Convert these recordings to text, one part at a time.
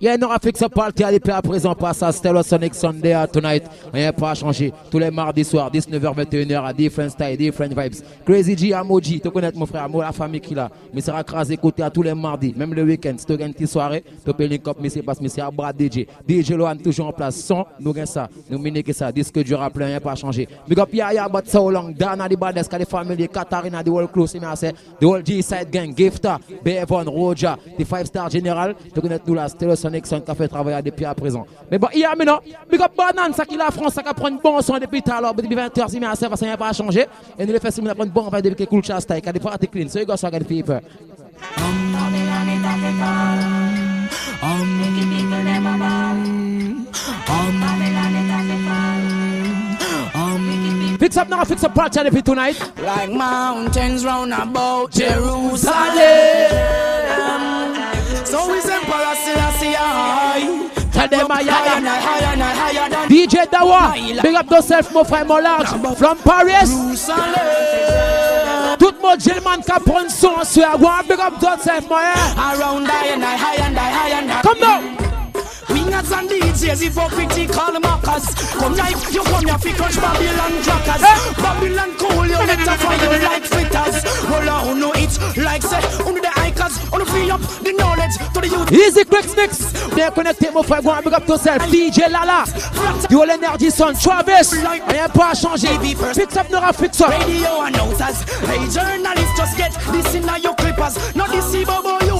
Yeah, no Afrique, ça parle TADP à présent par ça. Stellar Sonic Sunday uh, tonight. Rien pas changé. Tous les mardis soir 19h21h à Different Style, Different Vibes. Crazy G, Amoji, tu connais mon frère, Amo, la famille qui l'a. Mais ça crasé côté à tous les mardis, même le week-end. Si tu as une petite soirée, tu peux link up, mais c'est parce que à bras DJ. DJ Lohan toujours en place. Sans, nous gagnons ça. Nous que ça. Disque du rappel rien pas changé. Big up, Yaya, but so long. Dana, les Bades, les familles, Katarina, the World Close, the World G-Side Gang, Gifta, Bevon, Roja, the Five Star General. Tu connais nous là, Stellar son excellent qui a fait travailler depuis à présent. Mais bon, il y a maintenant, big up banane, ça qui la France, ça qui prend bon son depuis tout à l'heure, depuis 20h, si bien ça, ça n'a pas changé. Et nous le faisons, nous prendre bon, on va depuis que cool chasta, qui a des fois clean. So you gars qui going to be peur. Fix up now, fix up party every tonight. Like mountains round about Jerusalem. So we're is Emperor Selassie I. Tell them I am DJ Dawa, big up yourself, more five more large from Paris. Tout mon gentleman qui prend son, c'est à big up yourself, moi. Around I and I, high and I, high and I. Come now singers and DJs, hypocritical mockers. Come like you come here fi crush Babylon crackers. Babylon cool, you better find you like fitters. Well, I know it like say, under the icons, on free up the knowledge to the youth. Easy Clicks Mix, they're connected more for one big up to DJ Lala, you all energy son, Travis, rien pas à changer. Fix up, Nora, fix up. Radio announcers, hey journalists, just get this in your clippers, not this evil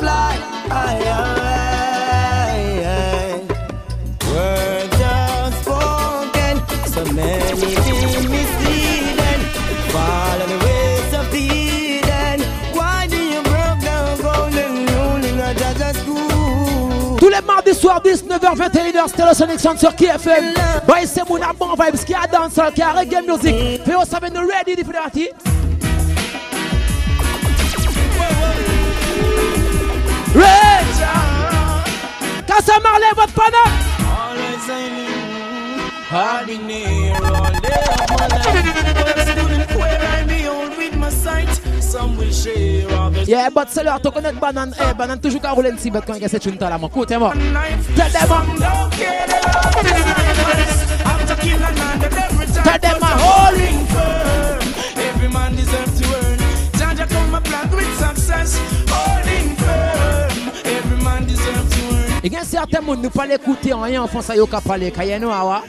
fly high, high, high. Words are spoken, so many things misleading. Follow the ways of the Eden. Why do you broke the golden rule in a judge's school? Tous les mardis soirs, 19h, 21h, c'était Sonic sur KFM. Boy, c'est mon amour vibes qui a dansé, qui a reggae music. Mm. Fais-vous savoir, nous ready, differenti. Rage. Kasama, lève votre panneau. I knew i all my my Yeah, but c'est l'heure, tu connais Banane. Eh, Banane toujours qu'à rouler une cibette quand il y a cette là, t'es Tell them up. Tell holding firm. Every man deserves to earn. Jaja come a black with success. Il y a certains monde nous pas l'écouter en rien enfant ça yo ka parler awa.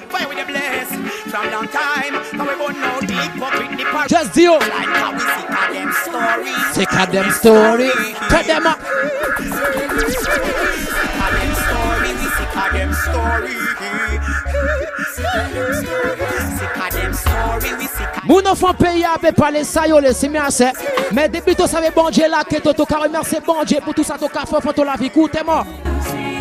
Just deal. Like we story. ça le Mais début tout ça, bon Dieu là, que tu cas remercier bon Dieu pour tout ça, la vie,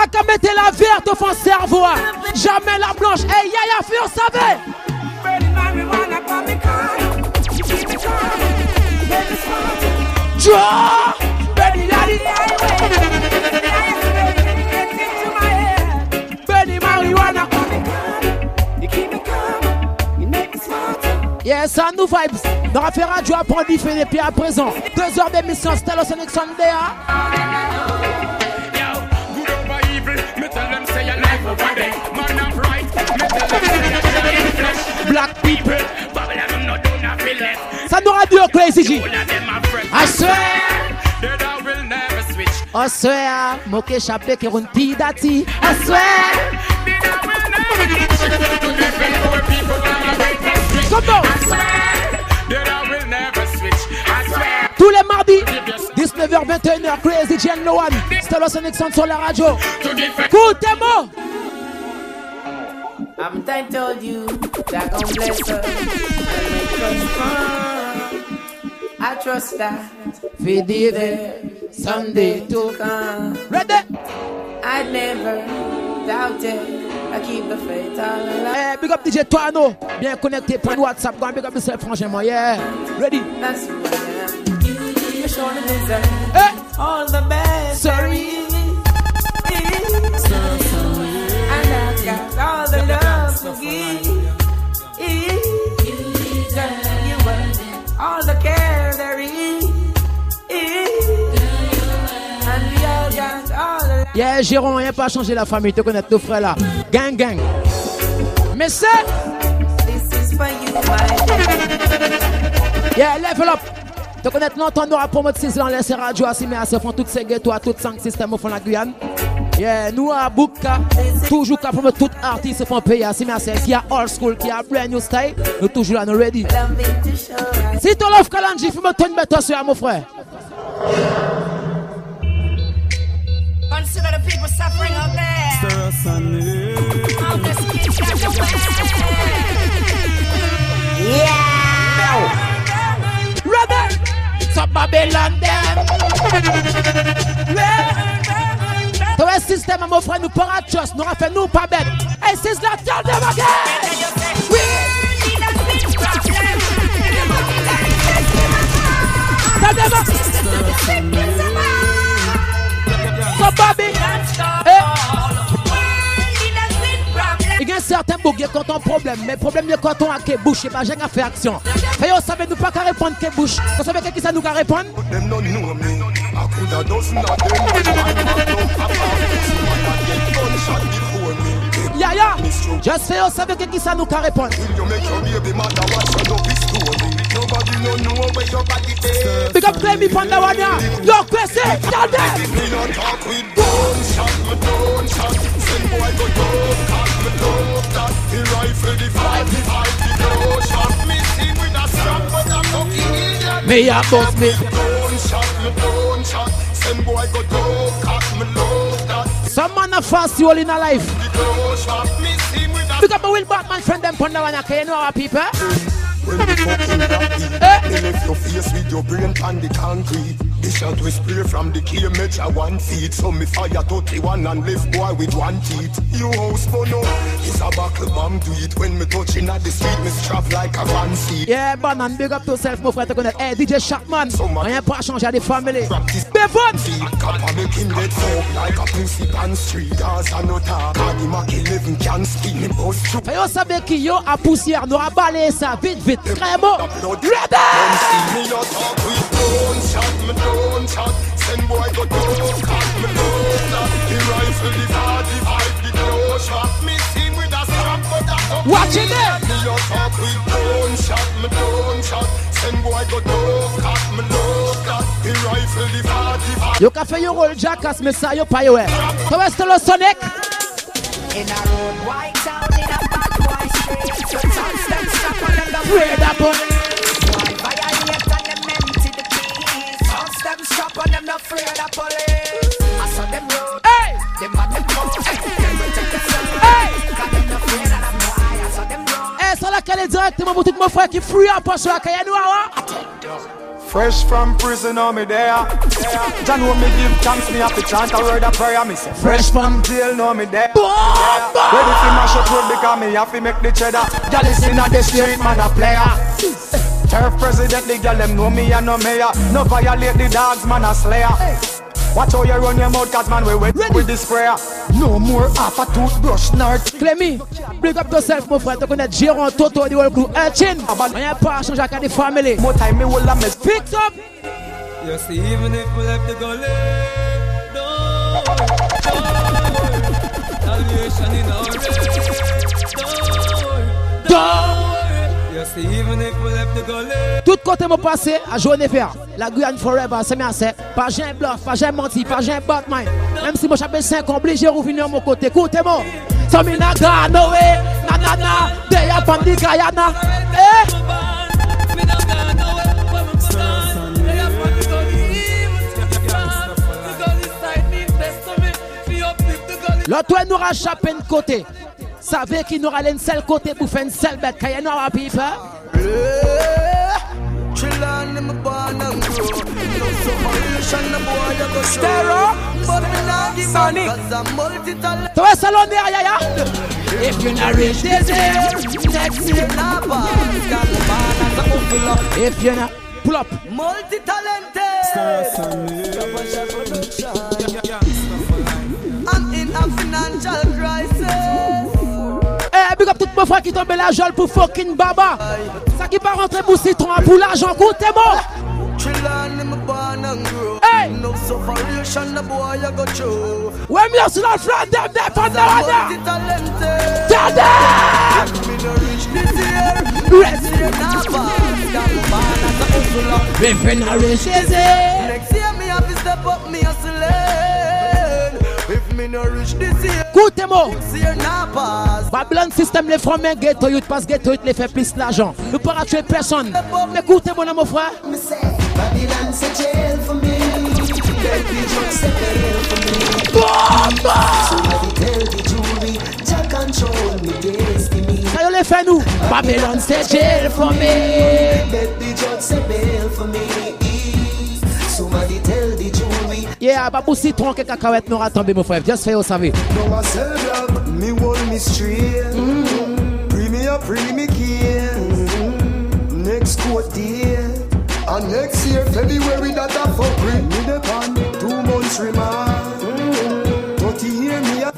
Ça comme était la verte au cerveau. Hein. Jamais la blanche. Hey, Yaya Fur savait. Yes, un new vibes. Dans la Ferra, tu apprends des pieds à présent. Deux heures d'émission, Stello Sonic Sunday. Hein? i Black people. Babylon, not left. Crazy swear. That I will never switch. I swear. Moke chapé qui run ti dati. I swear. That I will never switch. Come on. I swear. That I will never 19h, 21h, Crazy Gen No One. la en sur la radio. Écoute tes I'm I'm told you that gon bless her I trust I trust that we did there to come. Ready? I never doubted. I keep the faith all along Hey, big up DJ Toano. Bien connecté, point WhatsApp. Go big up yourself, franchement. Yeah. Ready? That's right. All the best. And all the love to give. all the care there is. Yeah, Jérôme, rien pas changer la famille, te connais ton frère là. Gang, gang. Mais c'est. you, Yeah, level up. Donc honnêtement, on aura pour mode 6 dans les radio à Simé à ce font toutes ces ghettos à toutes 5 systèmes au fond la Guyane. Yeah, nous à Bouka, toujours qu'à promouvoir tout artiste font pays à Simé qui a old school, qui a brand new style, nous toujours là, nous ready. Si tu l'offres Kalanji, faut me ton bête sur mon frère. Consider the people suffering out there. a Yeah! up Babylon them. The West system, mon frère, nous pas trust, nous fait no pas bête. Et c'est cela, tell them again. We need a Tell them again. So Bobby. Certains bougies quand on problème, mais problème de quand on a que bouche, et pas j'ai fait action. Et on savait nous pas qu'à répondre que bouche. On savait que qui ça nous qu'à répondre. Yeah, Just qui ça nous qu'à répondre. up May I bust me? Some man a fast you all in a life. Pick up a Will Batman friend them pon the one okay, you know our people. you eh? your face with your brain on the concrete. The shot we spray from the key measure one feet. So me fire 31 and left boy with one teeth. You house bono. It's a buckle bomb do it when me touching at the street. Me strap like a fancy. Yeah, man, I'm big up to self, my friend. Hey, DJ Shackman. So Rien pas changer the family. familles. Bevon! I can't make him dead folk like a pussy pan street. As I know that. Cardi Mac living can speak me post oh, through. Hey, yo, savez qui yo a poussière, nous a ça vite, vite, très beau. Ready! me, you're talking don't me don't Send boy go don't cut, me don't The rifle the the shot. with a strap, but Watch it there. Me talk don't me don't Send boy go don't cut, me don't The rifle the You can feel your old jackass, me say you pay away. Eh. So where's the lost Sonic? In a road, white town, in a bad boy street. Stop, stop, stop, and afraid of police. I saw them road. Hey, them man them come. They will take the sun. Hey, cause them no fear and I'm no high. I saw them road. Hey, só naquela direto, meu que meu foi aqui free up, passou a caia no awa. Fresh from prison, oh me there. John want me give thanks, me have to chant a word of prayer. Me say fresh from jail, no me there. Bomba! Yeah. Ready to mash up road because me have to make the cheddar. Gyal is listen on the street, man a player. Turf president, the girl them know me and no mayor. No violate the dogs, man a slayer. Watch how you run your mouth, cause man we wet Ready. with the sprayer. No more half a toothbrush, nerd. Clémy, big up yourself, my friend. mon gonna connais on Toto, the whole crew. Un chin. On y'a passion, changé à the family. More time, me will mess. Pick up. You see, even if we left the gully, no, no. Salvation in our door. Door. Tout côté mon passé, à jone La Guyane forever, bien ça Pas j'ai un bluff, pas j'ai un menti, pas batman Même si moi Même 5 moi j'ai revenu à mon côté côté. mon côté. moi Guyana eh? nous rachapé de côté. Savez qu'il n'aura l'un seul côté pour faire une seule bête. Can you know our people? Chill on in my not give up because salon there, yeah, If you not rich this Next not If you not Pull up Multi-talented I'm in a financial big up tout mon qui tombe la jolle pour fucking baba. Ça qui va rentrer pour citron, pour l'argent, C'est bon. Écoutez-moi. Babylon système, les francs ghetto, ils passent ghetto, youth les fait plus l'argent. Nous pas tuer personne. Mais écoutez, mon frère. Babylon, c'est jail for me. Baby, just a for me. Somebody tell the jury, Jack control me destiny. les fait nous. Babylon, c'est jail for me. Baby, just a bail for me. Yeah, Citron, que Kakawet n'aura tombé mon frère. Just oh, vous savez. Mm. Mm.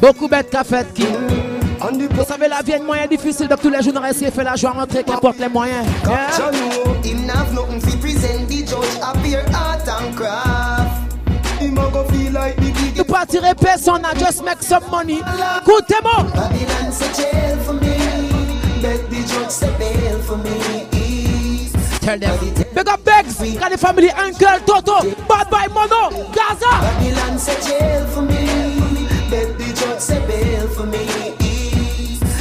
Beaucoup bêtes fait mm. Vous savez, la vie est moyen difficile, donc tous les jours, on fait la joie rentrer, qu'importe les moyens. You The party repairs on, I just make some money. Good demo. Babylon's a jail for me. Bet the drugs to bail for me. Tell them. Big up Begs, got the family uncle Toto, bad boy Mono, Gaza. Babylon's a jail for me. Bet the drugs to bail for me.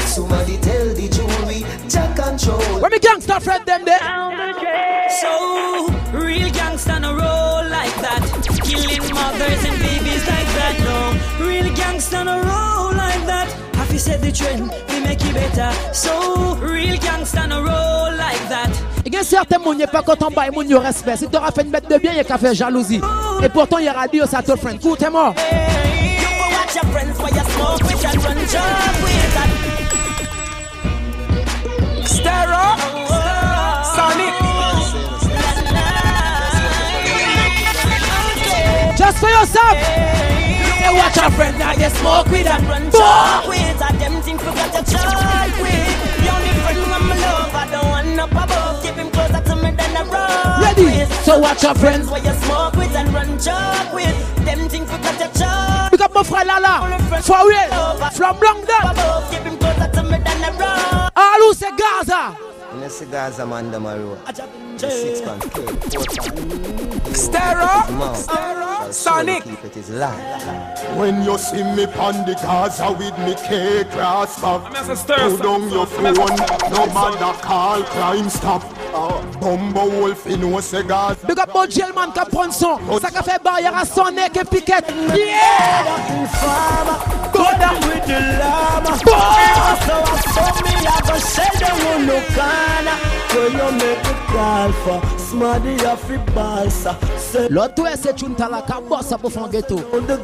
Somebody tell the jury, Jack control. When we gangsta friend them there. So no. Real gangsta no roll like that. Have you set the trend? We make it better. So, real gangsta no roll like that. Il y a certains qui pas content de mon respect. Si tu auras fait une bête de bien, il y a qu'à faire jalousie. Et pourtant, il y aura Dieu, ça te friend. Cool, t'es mort. Stero, Sonic. Just for yourself. Hey, watch your friend now, you smoke with and run talk with. I them things we got to talk with. The only friend I'm love, I don't want up above. Keep him closer to me than a rock. Ready? So watch your friends where you smoke with and run talk with. Them things we got to talk. Pick up my friend Lala, for real, from London. All who say Gaza. In the cigars I'm under The six Sonic! Keep it is live. When you see me pon the Gaza with me cake grass back. Put down your phone, no matter call, crime stop. Oh. Bumbo Wolf in Osegas. Big up about Gelman Caponson. Ça qu'a fait barrière à son nez et piquette. Yeah! Goda! Goda! Somebody have to balsa. L'autre c'est chuntala kabosa pour faire ghetto.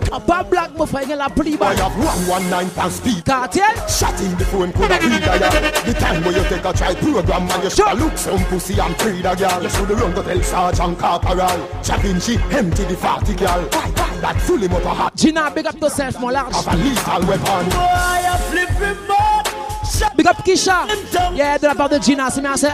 Papa black pour faire la plus bas. I have one one nine pound speed. Cartel. Shut the phone could be The time where you take a try program and you sure look some pussy and free the girl. You should run go tell sergeant corporal. Chapping she empty the fatty girl. That fool him up a hat. Gina big up yourself more large. Have a lethal weapon. Boy, I flip him up. Big up Kisha. Yeah, de la part de Gina, me, I said.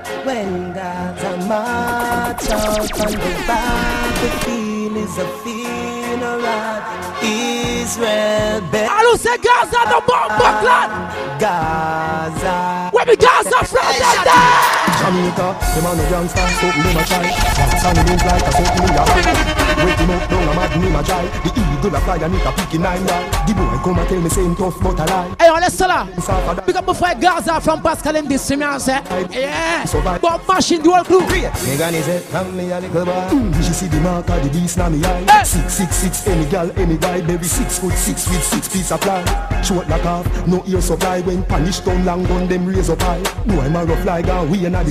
When God's a march out on the battlefield is a funeral. Israel bed. I don't say Gaza, the bomb, Gaza. When be Gaza from? Jamaica, them a no gangster, something them my try. Song don't like a something we a like. Wake him up, don't a mad name my try. The eagle a fly and it a picky in nine die. The boy come and tell me same tough but a lie. Hey, let's tell her. Pick up my Gaza from Pascal and this semi say. Yeah. But machine the whole crew. Megan is it, come me a little boy. You see the mark of the beast now me eye. Six six six, any girl, any guy, baby six foot six feet, six feet of Short like half, no ear supply when punish down long gun them raise up high. Boy, a rough like a we and a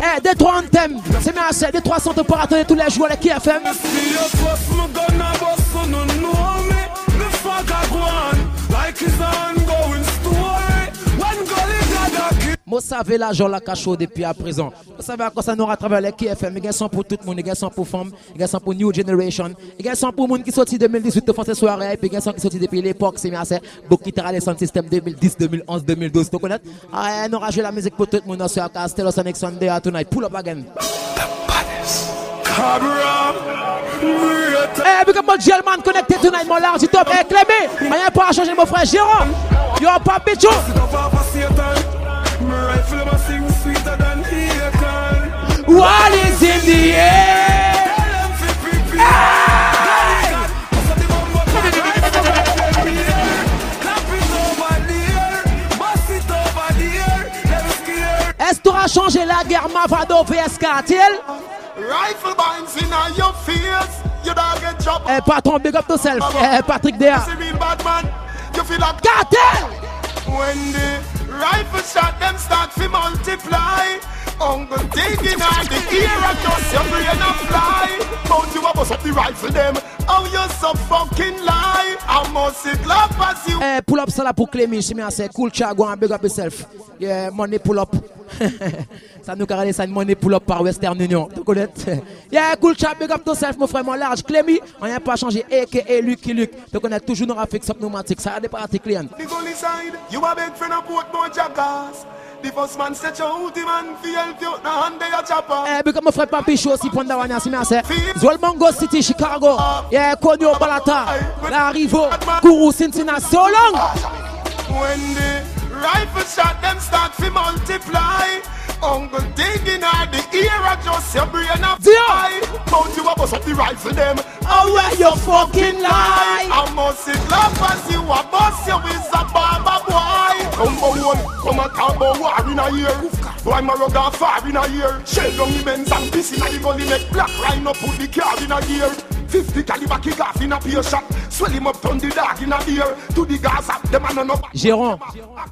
Eh, D3 on t'aime, c'est bien ça, D3 on te pourra attendre tous les jours avec KFM. Moi, savais l'argent la cachot depuis à présent. Vous savez à quoi ça nous à travers les KFM. Il y a 100 pour tout le monde, il y a 100 pour femmes, il y a 100 pour New Generation, il y a 100 pour monde qui sorti 2018 de France soirée, et puis il y a 100 qui sorti depuis l'époque, c'est bien c'est beaucoup qui travaille sur le système 2010, 2011, 2012. Tu connais? Ah, eh, nous rajouter la musique pour tout le monde, c'est à Castello Sonic Sunday à tonight. Pull up again. The baddest. Eh, because mon gentleman connected tonight, mon large top. Eh, Clémy, rien pour changer mon frère Jérôme. Yo, pas bitchou. Mavado vs Kartel. Rifle binds in your face. You don't get job. Hey, patron, big up yourself. Hey, Patrick Dea. You feel like Cartel. When the rifle shot them start to multiply. Uncle taking out the ear of just your brain a fly. Mount you up, bust up the rifle them. Oh, you are so fucking lie. I must sit love as you. Eh, pull up sala pour Clémy. She me I say, cool chat, go and big up yourself. Yeah, money pull up. nous money pour l'op par Western Union. Tu connais? Yeah, cool chap, big up mon frère, mon large. Clémy, on n'a pas changé. AKA Lucky Luke. Tu connais toujours nos pneumatiques. Ça a des parties you a big friend of The first man set hand eh, mon frère City, Chicago. Yeah, Konyo Balata. La Rivo, Kourou, Cincinnati, so long. Rifle shot, them start to multiply. Uncle digging at the ear, I just your brain up. Dear, mount you up, up the rifle them. Oh, yeah, you fucking lie. I must sit laugh as you are boss, you is a barber boy. Come on, one, come and talk about war in a year. Boy, my rug are far in a year. Shell down the men's and piss in the gully neck. Black rhino put the car in a gear. 50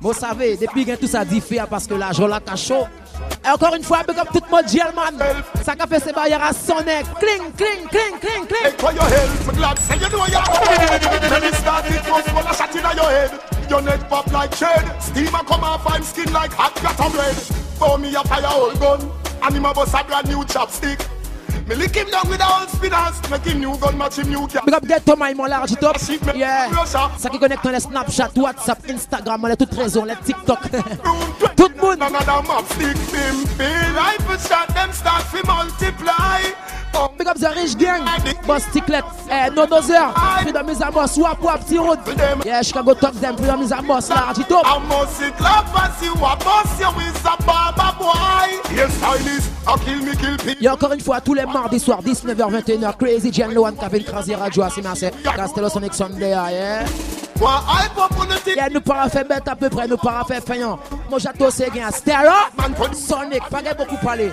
vous savez, depuis que tout ça dit parce que là je chaud. Et encore une fois, big up tout le monde, German. Ça a fait ses barrières à sonner. Cling, cling, cling, cling, cling. pop like Me lick him down with a whole speed and make him new gun match him new car. Big up get to my molar, it up. Yeah. Ça qui connecte, on est Snapchat, WhatsApp, Instagram, on est toutes raisons, on est TikTok. Tout le monde. None of them have stick him. Be rifle shot, them start to multiply. Big up the rich gang. Boss Ticklet. Eh, no dozer. Freedom is a boss. Wap wap, si road. Yeah, Chicago talk them. Freedom is a boss. la it I'm on sick love you is a baba kill me, kill people. Et encore une fois, tous les mardis soirs, 19h, 21h. Crazy Jen Lohan, Kevin Crazy Radio merci. Castello Sonic Sunday, ah, yeah. Yeah, nous para fait bête à peu près, nous para fait faillant. Hein. Mon château c'est gain. Stella, Sonic, pas beaucoup parler.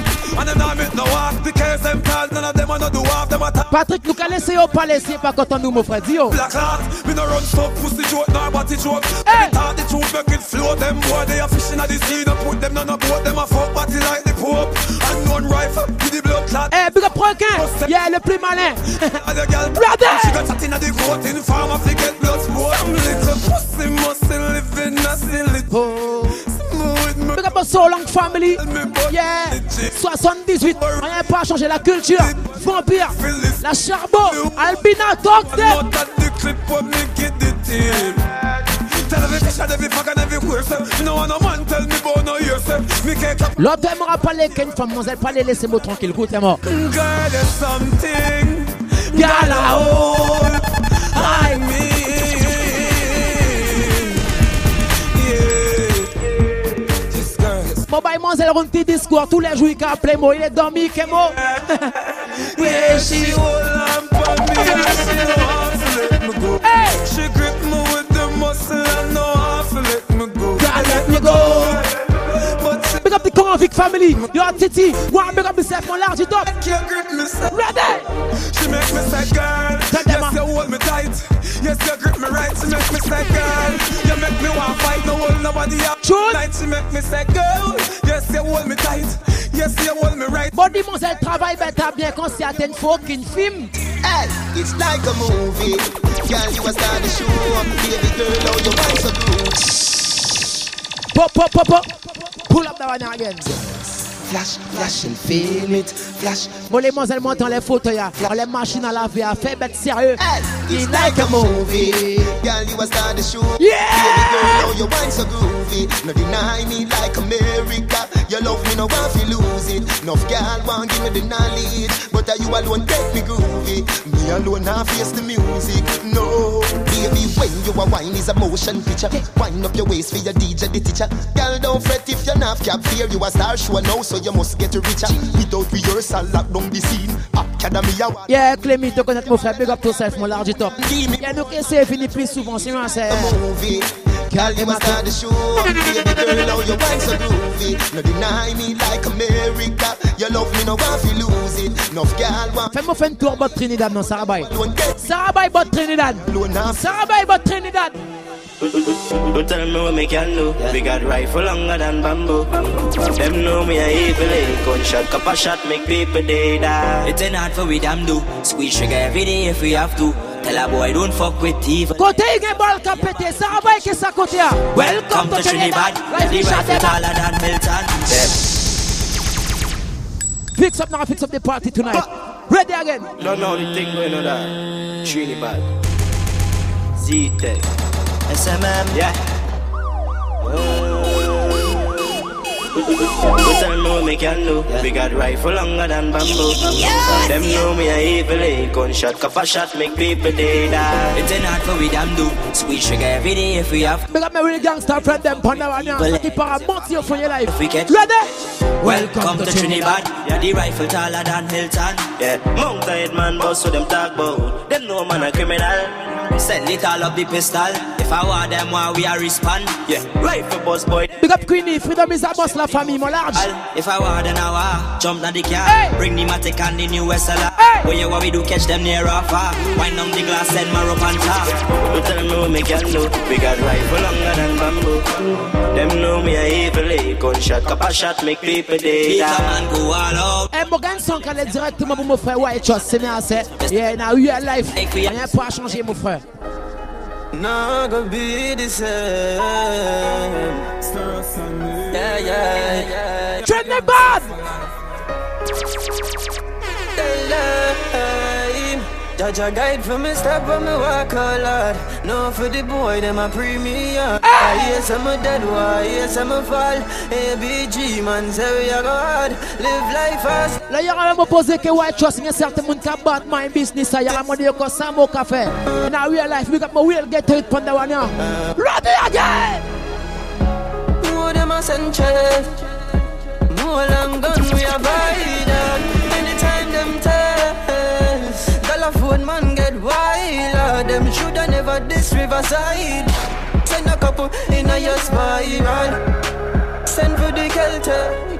Patrick nous a laissé au palais, c'est pas nous, mon frère. me no big up hein? yeah, le plus malin. brother. She got Yeah. 78, rien pas changer la culture, vampire, la charbon, albina, L'homme pas qu'une femme, elle pas les laisser moi tranquille, écoutez-moi. Mobile mademoiselle un petit discours tous les jours, il a appelé moi, il est dormi, Kemo. Hey! She me with muscle go. let me go. Big up the convict family. Yo, Titi, why big up on large Ready? She make me say, girl, Yes, you grip me right, you make me say girl. You make me want fight, no hold nobody up. True. Night, you make me say girl. Yes, you hold me tight. Yes, you hold me right. Body must elle travaille bête bien qu'on s'y attend fucking film. Hey, it's like a movie. Girl, you a star the show. Baby girl, how you want some Pop, pop, pop, pop. Pull up that one again. Yes. Flash, flash and feel it. Flash. Mademoiselle monte les fauteuils, on les machines à laver, à faire bête sérieux. It's like a movie. Girl, you a star the show. Yeah. Baby girl, your wine so groovy. No deny me like America. Your love me no want feel lose it. No girl won't give me the knowledge, but are you alone take me groovy? Me alone I face the music. No, baby, when you a wine is a motion picture. Wind up your waist for your DJ the teacher. Girl, don't fret if you're not cap fear. You a star, show know so you must get richer. Without rehearsal, lock down the scene. Academy award. Yeah, It te connaître mon frère, big up yourself, mon large top. Yeah, nous, qu'est-ce que c'est fini plus souvent, c'est moi, c'est. Girl, you must start the show. Baby girl, how your wine so groovy. No deny me like America. You love me no want to lose it. No girl want. Fais-moi faire une tour bot Trinidad, non Sarabay. Sarabay bot Trinidad. Sarabay bot Trinidad. You tell me what me can do. Yeah. We got rifle longer than bamboo. Them know me a evil. Gunshot, cup a shot, make people they die. It's an hard for we damn do. Squeeze sugar every day if we have to. Tell a boy don't fuck with evil. Kote yi gen bal ka pete, sa abay ah, ki sa Welcome to Trinidad, life is shot than Milton. Fix up now, fix up the party tonight. Ready again. No, no, the thing going on that. Trinidad. Z-Tech. SMM. Yeah. Oh. But I know me can do. We got rifle longer than bamboo. them know me a evil eh? Gunshot, cuff shot, make people they die. It's an hard for we damn do. Sweet sugar every day if we have. Big up my real gangster friend them Pandawania. Qui part à mentir for your life. If we get ready. Welcome, Welcome to, to Trinidad. you Yeah, the rifle taller than Hilton. Yeah, Mountain man boss so them talk bout. Them know man a criminal. Send it all up the pistol. Forward them while we are respond. Yeah, right for boss boy. Big up Queenie, freedom is a boss, for me, my large. If I were then I war, jump down the car, hey. bring the matic and the new SLR. Hey. Where you what we do catch them near or far. Wind on the glass, and my rope on top. We tell them no me can do. We got rifle longer than bamboo. Them know me a evil, gunshot, cup shot, make people day. man go all out. Hey, eh, Morgan Song, allez directement pour mon frère Why Choss, me? bien, c'est. Yeah, now you are life. Rien pas changer, mon frère not gonna be the same. Yeah, yeah, yeah. Trinidad! Yeah. Judge a guide for me, step on me walk, a lot. No for the boy, them a premium. Ah, ah yes, I'm a dead why, yes, I'm a fall. ABG, man, say we are God. Live life fast. La yara mo pose ke white trust me certain mun ka bad my business ayara mo de yoko samo cafe. In our real life, we got my real get to it pon the one ya. Ready again. More them a send More long gun we shoulda never this riverside. Send a couple in a your spiral. Send for the Celtic.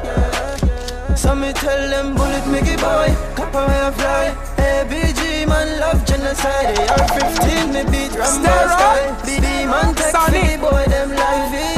So me tell them bullet me give boy, copper way I fly. ABG man love genocide. AR-15 me beat Rambo style. BB man take me boy them life.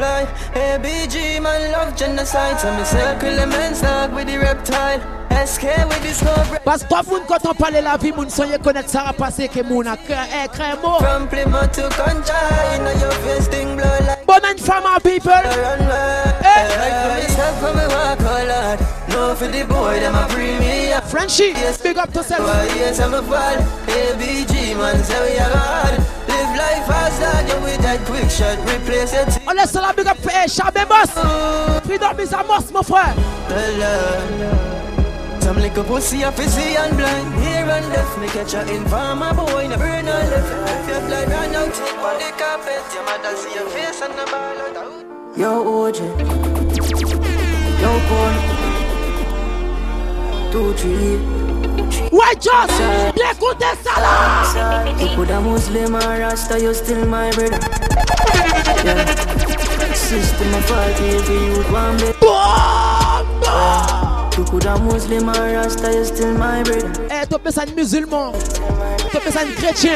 fly. ABG, my love genocide. So me circle the men's dog with the reptile. with Parce que vous, quand on parle la vie, moun soyez connaître ça à passer que moun a créé eh, mot. From Plymouth to like. people. Eh. Oh for the boy, a Frenchie, yes. up to self. Yes, I'm a ABG, life hazard, you with that quick shot, replace it. Unless big up for Aisha, members. We don't miss a must, my friend. Some little pussy a fizzy and blind Here and left, me catch a informer boy Never in a left, if your blood run out On the carpet, your mother see your face and the ball out Yo, OJ Yo, boy Two, three why just l'écoute ça là You could a Muslim or Rasta, you still my brother System of party, if you want me Bomba You could a Muslim or Rasta, you still my brother Eh, t'as pensé à un musulman T'as pensé à un chrétien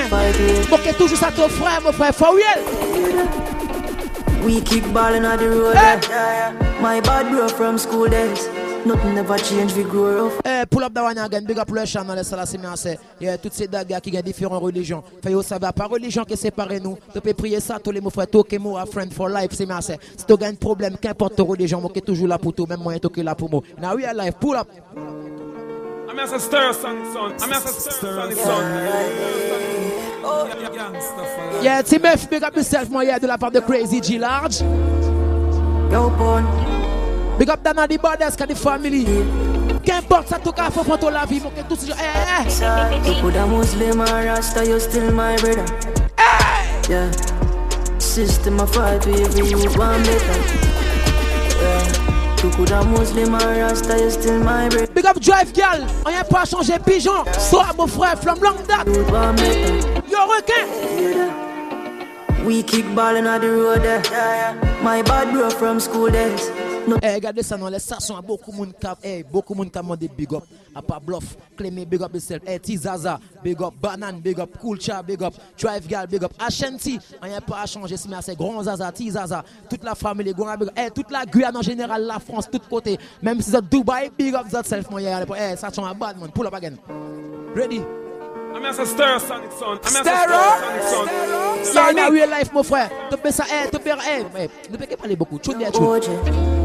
Moquez toujours ça ton frère, mon frère, faut We kick ballin' at the road hey. Eh! My bad bro from school days Nothing never change, we grow up. Hey, eh, pull up that one again, big up Lush and laisse la Y Yeah, toutes ces dagas qui ont différentes religions. Fait yo va pas religion qui sépare nous. Tu peux prier ça, tous les mots frères, toi moi, a friend for life, séminaire. Si tu gagnes problème, qu'importe ta religion, moi qui toujours là pour toi, même moi qui là pour moi. Now we are live, pull up. I'm as a stir son, son. I'm as a stir son, son. Yeah, F, big up yourself, moi, yeah, de la part de Crazy G Large. Yo, bon. Big up Dana di Bades family. Qu'importe ça, tout cas, faut prendre la vie, mon que tout ce genre. Eh, eh, eh. Hey, hey. You could a Muslim Rasta, you still my brother. Hey. Yeah. System of fight every youth one better. Yeah. You could a Muslim Rasta, you still my brother. Big up Drive Girl, on a pas changé pigeon. Sois mon frère, from long date. Yo requin. We kick ballin' on the road My bad bro from school days. Eh, regardez ça non, les stations, beaucoup de monde eh, beaucoup monde demandé big up. a pas bluff, clamer big up yourself. Eh, Tizaza, big up, Banane big up, culture big up, Drive girl big up, Ashanti, on n'y a pas à changer, c'est merci, grand Zaza, Tizaza, toute la famille, grand big up. Eh, toute la Guyane en général, la France, tout côté. Même si c'est Dubaï, big up yourself, mon yeah. Eh, ça change un bad man, pull up again. Ready? I'm as a stir, Sonic Son. I'm as a stir, Sonic Son. Yeah, in real life, mon frère. Tu peux ça, eh, tu peux, eh. Ne peux pas parler beaucoup. à tout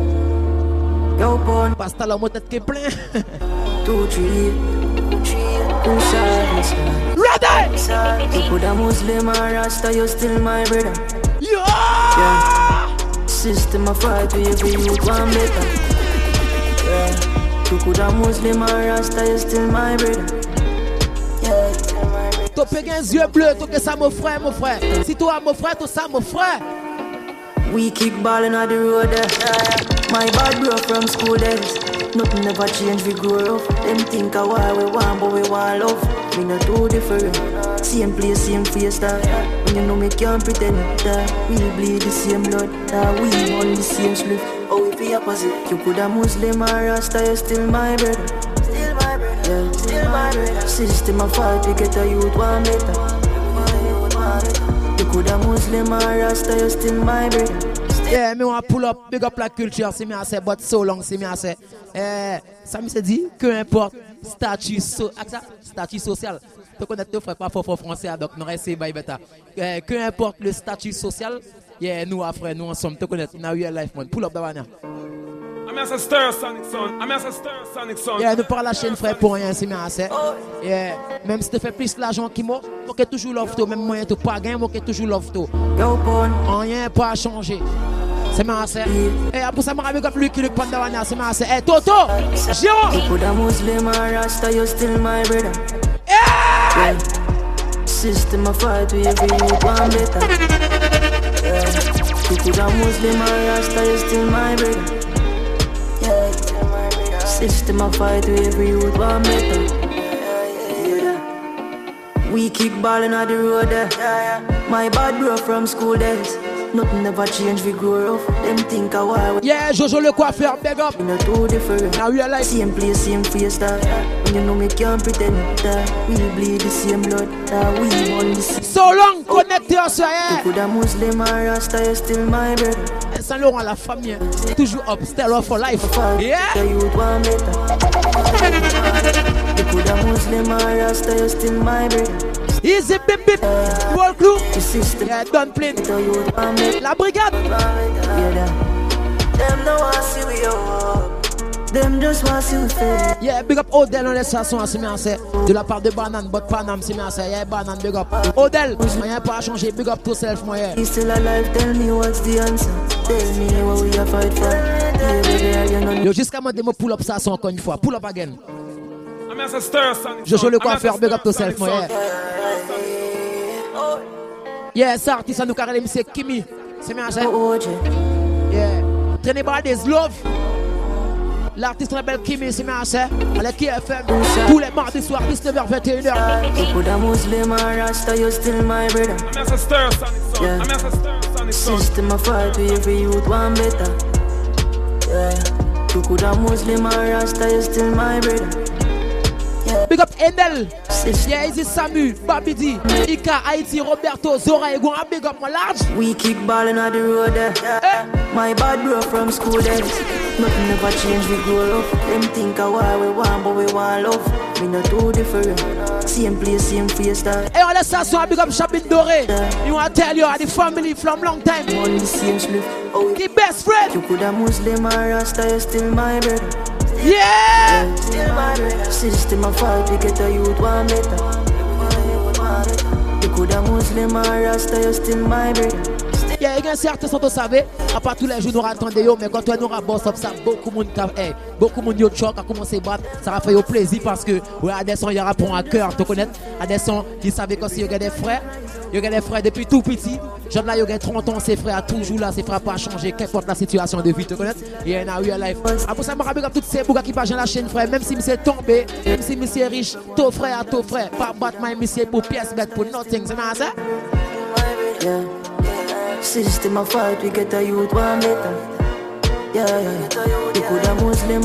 Pasta la tête qui est plein. Tout Ready! You Rasta, still my brother. System of fight, one Rasta, still my brother. T'as des yeux bleus, t'as que ça mon frère, mon frère. Si toi mon frère, tout ça mon frère. We kick ballin' on the road eh. My bad bro from school days. Nothing ever change, we grow up. Them think of why we want, but we want love. We not too different. Same place, same face, that. When you know me can't pretend that we bleed the same blood, that we on the same slip. Oh, we be opposite. You could a Muslim or Rasta, you still my brother. Still my brother. Yeah. Still my brother. System of fight, we get a youth one better. could a Muslim or Rasta, my Yeah, pull up, big up la culture, c'est me assez, but so long, c'est me assez. Eh, ça me se dit, que importe, statut, ah, statut social. Tu connais pas français, donc nous beta. que eh, importe le statut social, yeah, nous, ah, frère, nous ensemble, sommes connais, life, Pull up, Yeah, nous pas la chaîne frère pour rien, c'est bien assez. Oh. Yeah. Même si tu fais plus l'argent qui moi, faut toujours l'offre Même moyen tu pas gain, faut toujours l'offre toi. Rien pas changé. C'est bien assez. Et après ça, je vais plus que le pandawana, c'est bien assez. Eh, Toto, System of fight, Muslim still my brother. system I fight with every road one metal We kick ballin' on the road there eh. My bad bro from school days Nothing never change, we grow up Them think I why. Yeah, Jojo le coiffeur, big up. We not too different. Now we are like same place, same face, that. When you know me can't pretend that we bleed the same blood, that we on the same. So long, connecté en soi. You could a Muslim or Rasta, you still my brother. Eh, Saint Laurent la famille, toujours up, still up for life. Yeah. You could Muslim or Rasta, you still my brother. Easy bip bip, wall crew, yeah, done plane. La brigade. Yeah, big up Odell, on laisse ça son De la part de Banane, but Panam, c'est Yeah, Banane, big up. Odell, rien pas à changer, big up to self, moi. Yeah. He's still alive, tell me what's the answer. Tell me what we are fighting. Yo, jusqu'à moi, des mots pull up ça son encore une fois. Pull up again. Je joue le coiffeur, big up yourself, moi. Yeah, ça, artiste, nous carrément, c'est Kimi. C'est bien, oh, j'ai. Yeah. Traînez pas des love. L'artiste rebelle Kimi, c'est bien, c'est. Allez, qui KFM, Tous les mardis soirs, 19h, 21h. Could a Muslim or Rasta, you're still my brother. Yeah. sister, my father, son. System of fight, every youth one better. Yeah. You could a Muslim Rasta, you're still my brother. Big up Enel, Yaisi Samu, Babidi, Ika, Haiti, Roberto, Zora, Egouan, big up my large. We keep balling on the road eh. Eh. My bad bro from school days. Eh. Nothing ever change, we grow up. Them think I what we want, but we want love. We not too different. Same place, same face that. Hey, on laisse ça I Big Up Chapin Doré. You want to tell you, the family from long time. Money, same the best friend. You could have Muslim or Rasta, you still my brother. Yeah! System of fight, we get you youth one better. You could a Muslim or Rasta, you still my brother. Il y a un certain sens, vous savoir. à part tous les jours, nous attendons, mais quand on aura bon ça, beaucoup de monde eh, beaucoup de monde choc a commencé à battre, ça va faire plaisir parce que, ouais, Adesson, il un un cœur, tu connais, Adesson, qui savait que il y a des frères, il y a des frères depuis tout petit, J'en là, il y a 30 ans, ses frères toujours là, ses frères pas changé, qu'importe la situation de vie, tu connais, il y en a eu à life. Après ah, ça, je me rappelle toutes ces bougas qui passent la chaîne, frère, même si monsieur tombé, même si je suis riche, ton frère à ton frère, pas battre, monsieur pour pièce, bête pour nothing, c'est System of fight we get a youth one You could still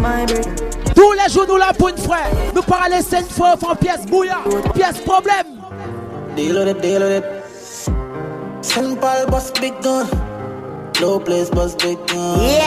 my Tous les jours, nous la pour frère. Nous parlons cinq fois, en pièce bouillard, pièce problème. boss big gun. Low place boss big gun. Yeah.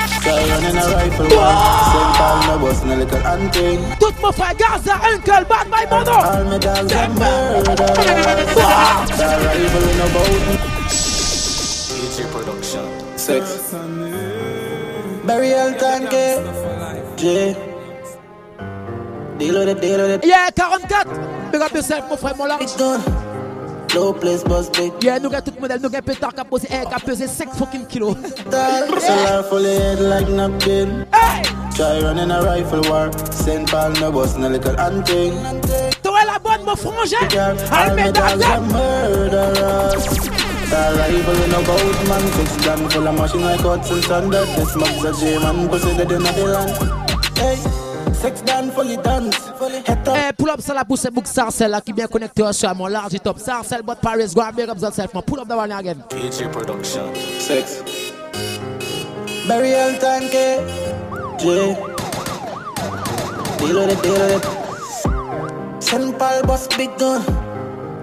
Girl running Same call my boss and a little auntie Toute frère Gaza, uncle, bad my mother All my dogs are murderers Girl rifle in a boat DJ production Sex Burial tanke J Deal with it, deal with it Yeah, 44 Big up yourself, mon frère, mon large no place must be. Yeah, nou gen tout model, nou gen petan ka pose eh, air, ka pese 5 fucking kilo. like napkin. Try running a rifle war. Saint Paul no boss, no little hunting. Toi la bonne, mon frangin. I'll make that murderer. The rival in a boat man Six gun full of machine like cuts and thunder This mug's a J-man Pussy dead in the land Hey Sex done fully dance. Hey, eh, pull up, ça la pousse, book Sarcel, qui bien connecté au char, mon large top. Sarcel, but Paris, go and big up yourself, Pull up the one again. KJ Production. Sex. Burial time, J Deal with it, deal Paul, boss, big gun.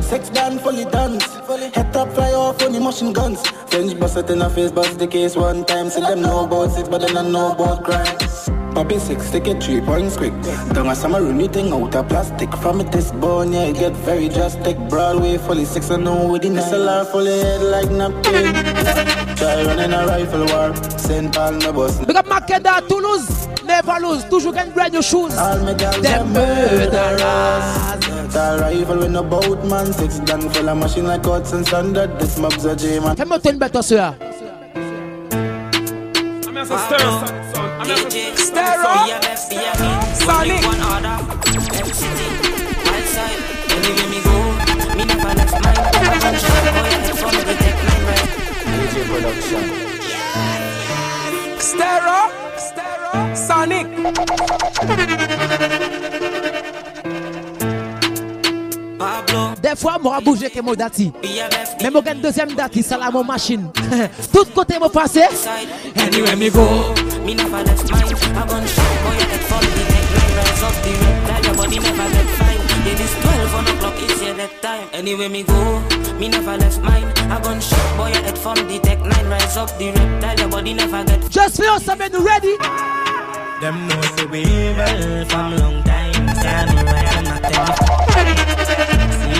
Sex done, fully dance. Head top fly off on the machine guns. French bust in a face, bust the case one time. Say them know about sex, but they I know about crime. Poppy six, take it three points quick. Don't a summer room, out of plastic. From it is born, yeah, it get very drastic. Broadway, fully six, I know with sell SLR, fully head like napkin. Try running a rifle war, St. Paul, no bus. Big up Makeda, Toulouse, never lose. Toujours can brand new shoes. All my girls, they're murderers. Tall rifle with no boat man Six gun full of machine like cuts and standard This mob's a J man Fais-moi une batteur ceux-là I'm here stir up, son I'm here to stir up Sonic Anywhere me DJ Production Sonic Des fois, moi, bouger que mon dati. Mais moi, gagne deuxième dati, ça la mon machine. Tout côté, mon passé. Anywhere me go, me never left mine. up body never get fine. It is 12 on it's that time. me go, me never left mine. I going boy, from the tech nine, rise up the red Your body never get. Just feel something ready. Them know say we evil from long time.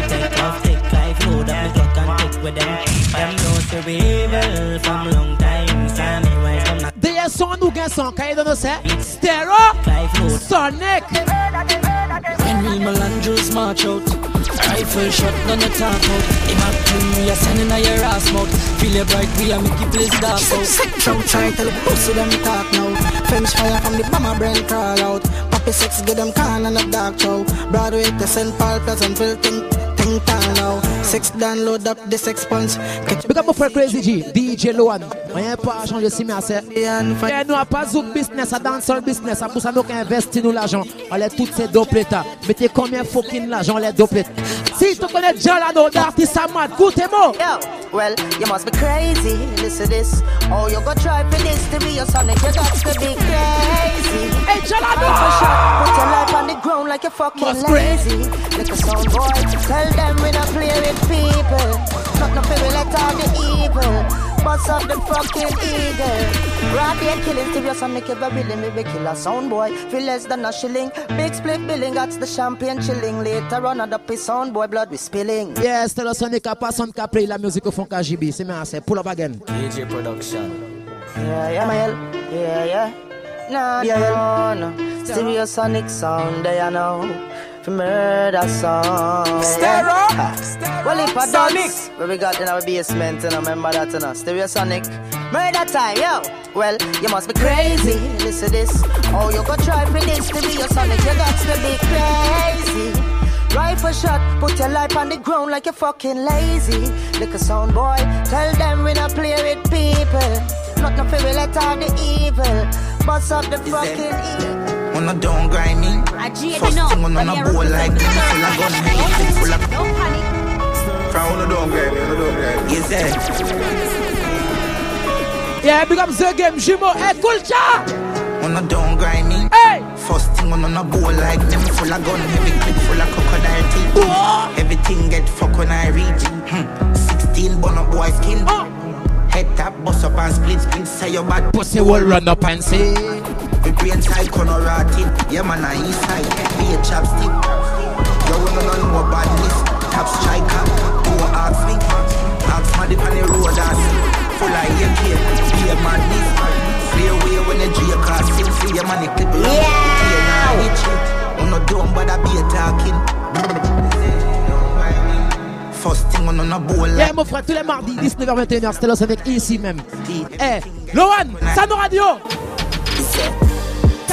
Take off, take life, up and take with them. Them from long time. Sammy Wise, not. They are son who get song, can you don't say? Stereo, Sonic. When Melandros march out. Rifle shot, none of talk out Imagine me a sending a your ass mouth Feel your bright, we are make you place dark out Trump try tell the pussy them talk now French fire from the bomber brain crawl out Poppy sex get them can and a dark show Broadway to St. Paul, Pleasantville, think Six download up the six up my Crazy G, DJ Loan. a pas changer si a pas zouk business, dance dancer business, à pousser nous nous l'argent. On toutes ces doplettes. Mettez combien fucking l'argent les doplettes. Si tu connais déjà la d'artiste sa mat, well, you must be crazy. Listen this. Oh, you got try for to be your son, you got be crazy. Hey, Put your life on the ground like you're fucking lazy. Like a boy, tell time we don't play with people. Not nothing we let all the evil. Bust up the fucking eagle. Rap your killing serious I make it very me we kill a sound boy. Feel less than a shilling. Big split billing, that's the champagne chilling. Later on, at the piss sound boy, blood we spilling. Yes, tell us on the personne qui a pris la musique au fond KGB. C'est I say pull up again. DJ Production. Yeah, yeah, man. Yeah, yeah. No, yeah, no, no. Serious sonic sound, they I know for murder song. Stereo. Yeah. Stereo. Well, if I Sonic. Where we got in our basement, and I remember that, in I stereo Sonic. Murder time, yo. Well, you must be crazy. Listen this. Oh, you got try for this to be your Sonic. You got to be crazy. Rifle shot, put your life on the ground like you're fucking lazy. Look a sound boy, tell them we not play with people. Not nothing will let out the evil. Bust up the fucking evil on a down grind me. First thing on a bowl like this, full of gun, full of. From on a down grind me, on a down grind Yes, sir. Yeah, big the game, Jimo, hey, culture. On a down grind me. Hey. First thing on a bowl like them, full of gun, heavy clip, full of crocodile teeth. Everything get fucked when I reach. Hmm. Sixteen, bono boy skin. Head tap, bust up and split, split, say your bad pussy will run up and say. We brain side corner rotting. Yeah, man, I east side. Be a chapstick. You wanna know no more badness. Tap striker. Do a ask me. Ask man if on the road ass. Full of AK. Be a madness. Play away when the J car sing. See your money clip. Yeah. I'm not dumb, but I be a talking. Yeah, mon frère, tous les mardis, 19h-21h, Stellos avec ici même. Eh, hey, Lohan, Sano Radio!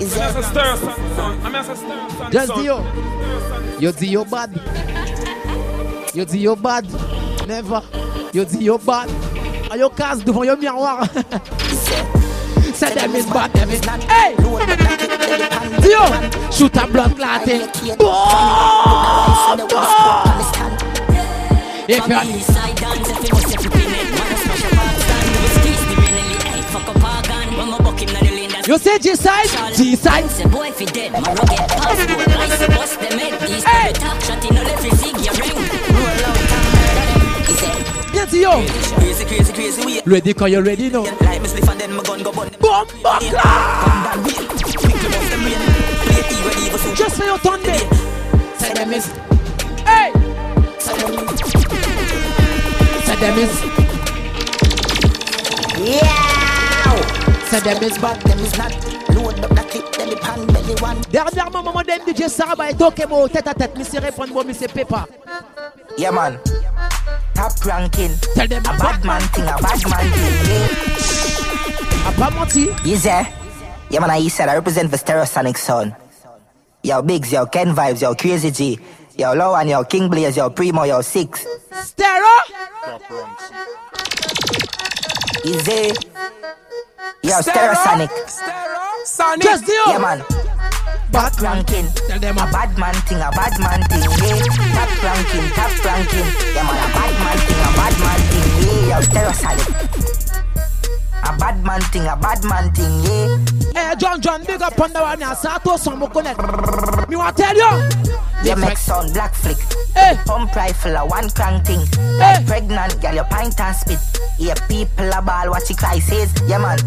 Is there... Just Dio. You yo bad. You yo bad. Never. You yo bad. À yo cast devant your miroir. Say them is bad, Hey! Dio! Shoot a blood clotting. You say G side, G side. hey. you yo. Crazy, crazy, crazy. We ready 'cause you ready no. Like Bomb ah! Just your Hey. Say them is. Yeah. So them is bad, them is not. Load up the clip, belly pan, belly one. Dernièrement, maman dem DJ Saraba est talking about tête à tête. Monsieur répond, bon, monsieur Pepa. Yeah, man. Top ranking. Tell them a bad man thing, a bad man thing. A bad man thing. Yeah, eh? yeah man, I said I represent the Stereosonic sound. Yo, Biggs, yo, Ken Vybz, yo, Crazy G, yo, Low and yo, King Blaze, yo, Primo, yo, Six. Stereo? Easy. Yo, Stereo Sonic. Stereo Sonic. Just do Yeah, man. Back ranking. Tell them a bad man thing, a bad man thing. Yeah. Top ranking, top ranking. Yeah, man, a bad man thing, a bad man thing. Yeah, yo, Stereo Sonic. A bad man thing, a bad man thing, yeah. Hey, eh, John John, big up on the one, yeah. Sato, some connect. Me want to tell you. Yeah, make sound black flick. Hey. Eh. Pump rifle, a one crank thing. Hey. Eh. Pregnant girl, your pint and spit. Yeah, people a ball, what she cry says. Yeah, man.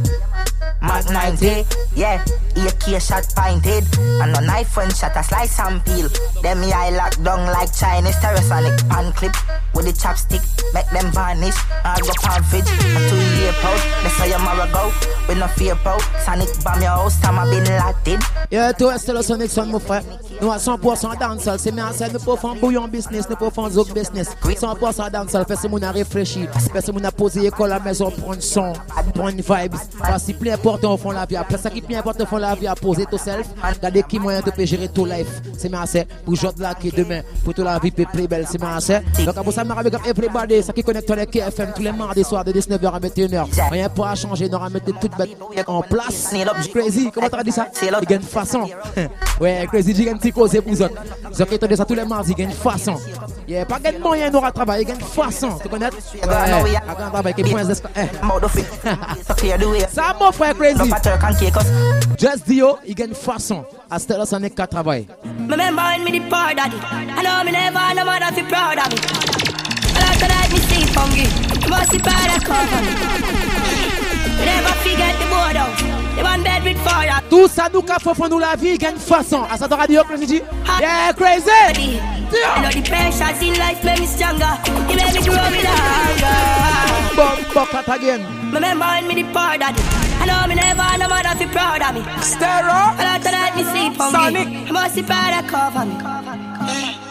Mark 90, yeah, AK shot pinted. And a knife when shot a slice and peel. Them eye lock down like Chinese terrasonic pan clip. With the chopstick, make them vanish. I go pan fridge. A two year post. go. We no fear about Sonic bomb house, time I been Yeah le Sonic son, mon frère. Nous à 100% dancehall, c'est mes anciens, nous pouvons bouillon business, nous pouvons zouk business. 100% dancehall, fait sol. mon a réfléchi, parce que mon a posé école à la maison, prendre son, prendre vibes. Voici plus important au fond de la vie, après ça qui est plus important au fond de la vie, à poser tout self, Regardez qui moyen de gérer tout life. C'est merci anciens, pour jouer de la qui demain, pour toute la vie peut plus belle, c'est mes anciens. Donc vous ça, je comme everybody, ça qui connecte avec KFM tous les mardis soirs de 19h à 21h. Rien pour changer aura mettre toute bête en place. Crazy, comment t'as dit ça Il y a une façon. ouais, Crazy, j'ai un petit cause pour vous autres. Vous entendez ça tous les mardis, il y a une façon. Il n'y a pas de moyen de travailler, il y a une façon. Tu connais Ouais, eh, eh, eh, un travail qui prend Ça, mon frère Crazy. Just Dio, il y a une façon. À ce temps-là, ça n'est qu'à travailler. Remember when me the poor daddy I know me never had no mother to proud of me I like to like me see fungi Must be proud of company Never forget the border. The one bed with fire. Tout ça nous qu'a fait nous la vie, gagne façon. À cette radio, crazy. Yeah, crazy. You know the pressures in life make me stronger. It make me grow with hunger. Bump up at again. Remember when me the poor daddy. I know me never, no mother feel proud of me. Stereo. A lot of let me sleep on me. I must be proud of cover me. Cover me, cover me.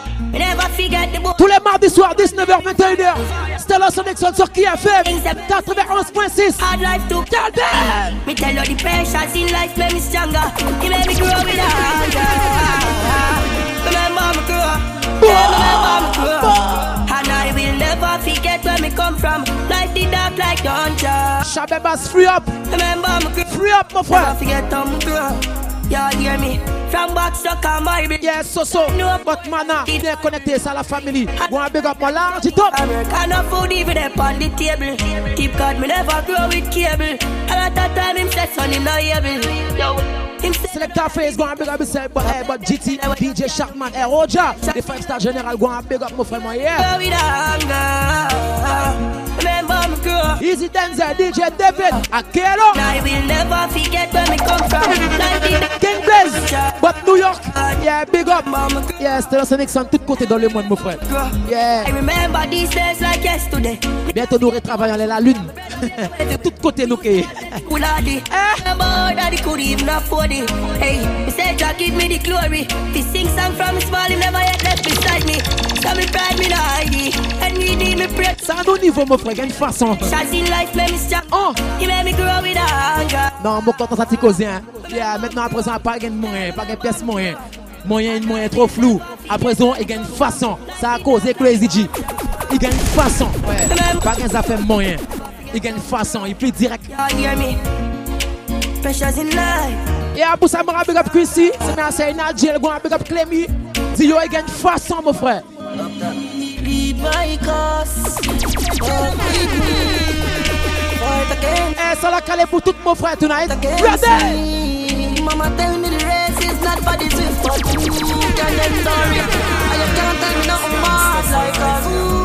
Tous les mardis soirs, 19h-21h, Stella Connection sur KFM 91.6. Tell them! Me tell you the pressures in life make me stronger. It make me grow with hunger. Remember me grow. Remember me grow. And I will never forget where me come from. Life did not like dungeon. Shabebas, free up. Remember me grow. Free up, my friend. Never forget how me grow you hear me? From box to come, my bitch. Yes, so so. No, but mana, they're connected to la family. Wanna big up my large it up. American food even up on the table. Keep God, me never grow with cable. A lot of time him says son him not able. Yo. Select our face, go and big up yourself, but hey, eh, but GT, DJ Shackman, hey, eh, Roger, the five star general, go and big up my friend, yeah. play mom girl. Easy dancer, DJ David, Akelo. I will never forget where me come from. King Blaze, but New York. Yeah, big up. Yeah, c'était l'ancien accent de tous côtés dans le monde, mon frère. Yeah. I remember these days like yesterday. Bientôt nous retravaillons la lune. De tous côtés, nous qui. Kuladi, my daddy could even afford it. Hey, he said, give me the glory. He sings song from his ball, he never yet left beside me. Ça me niveau, mon frère, il façon. a me Non, mon content, ça t'y Yeah, maintenant, à présent, pas gagne moyen, pas gagne pièce moyen. Moyen, moyen trop flou. À présent, il gagne façon. Ça a causé Crazy G. Il gagne façon. Pas gagne, ça fait moyen. Il gagne façon, il plus direct. in life. Yeah, pour ça, je big up C'est Nadjel, je vais big Dis il gagne façon, mon frère. Read my cause. Hey, so la mon frère tonight. Ready? Mama tell me the race is not for the swift, but I can't tell me nothing more like a fool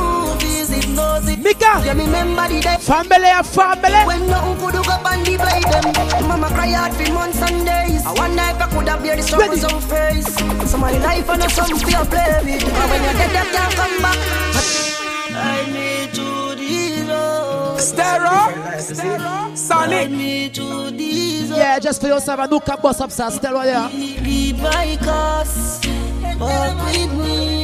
it. Mika, you remember the day. Family, family. When nothing could go up and divide them. Mama cry out for months and days. I wonder if I could have bear the struggle some face. Somebody life and some fear play with. But when you're dead, you can't come back. I need to the Stereo, Sonic. Yeah, just for yourself, I do cap boss up, sir. Stereo, yeah. Be by cause, walk with me.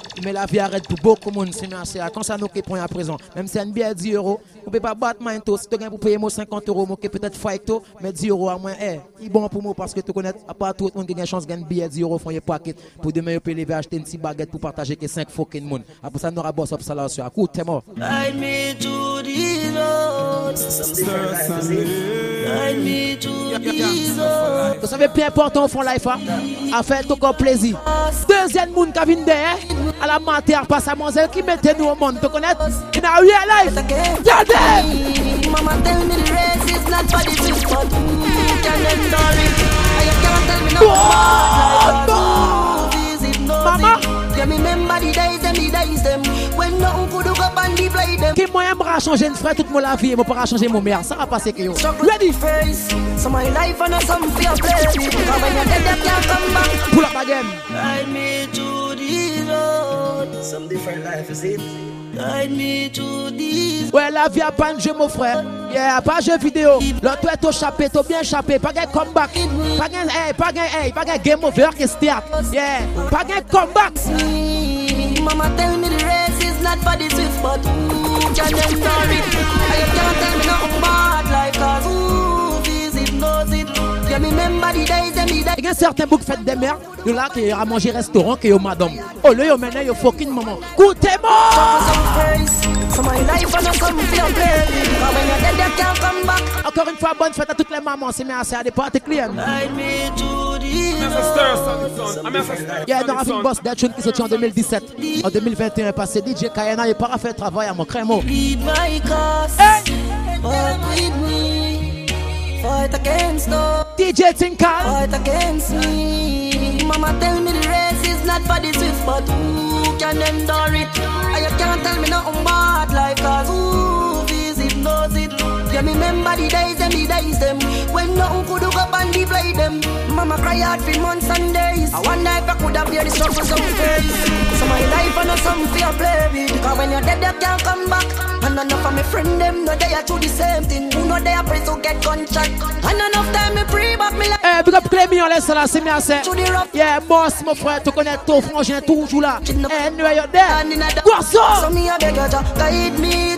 mais la vie arrête pour beaucoup de monde, Seigneur. C'est quand ça nous prend à présent. Même si on a 10 euros, on ne peut pas battre moins tôt. Si tu as pour payer 50 euros, on peut-être faire tôt, mais 10 euros à moins, eh, il bon pour moi parce que tu connais, à part tout le monde qui a une chance de gagner billet 10 euros, font un paquet pour demain, on peut lever acheter une petite baguette pour partager que 5 fucking monde. Après ça, nous aurons boss salaire sur la coûte, t'es mort. Guide me to the Lord. me to the Vous savez, peu important, on fond, life, à hein. faire tout comme plaisir. Deuxième monde qui vient derrière. Hein à la matière par sa mademoiselle qui mettait nous au monde, tu connais? In our real Mama changer une frère toute mon la vie, et changer mon mère, ça a passé que yo. Pour la road. Some different life is it. Guide me to this. Ouais, la vie à panje, mon frère. Yeah, pas jeu vidéo. L'autre est au chapé, t'as bien chapé. Pas de comeback. Pas de hey, pas de hey, pas de game over qui se théâtre. Yeah, pas de comeback. Mama tell me the race is not for the but who can them story? I can't tell me nothing bad like us. Ooh. Il y a certains boucs faites des merdes, de là qui a mangé restaurant, qui est au madame. Oh là, il y a une maman. Coutez-moi! Encore une fois, bonne fête à toutes les mamans, c'est bien, c'est à des parties clients. Il y a un boss d'Atchun qui tient en 2017. En 2021, passé DJ Kayana, il n'a pas fait travail à mon crémo. Fight against no DJ Tinker Fight against me Mama tell me the race is not for the swift But who can endure it? And you can't tell me nothing bad like us Ooh yeah, me remember the days and the days them when nothing could hook up and deflate them. Mama cry out for months and days. I wonder if I could have bear the struggle some days. So my life and some fear play with. Cause when you're dead, you can't come back. And enough of my friend them know they are through the same thing. Who know they are pray to get gunshot. And enough time me pray but me life. Eh, big up me on laisse là, me bien c'est. Yeah, boss, my friend, mon frère, te connais ton frangin toujours là. Eh, nous, you're there. Go, so. So me a beg you, guide me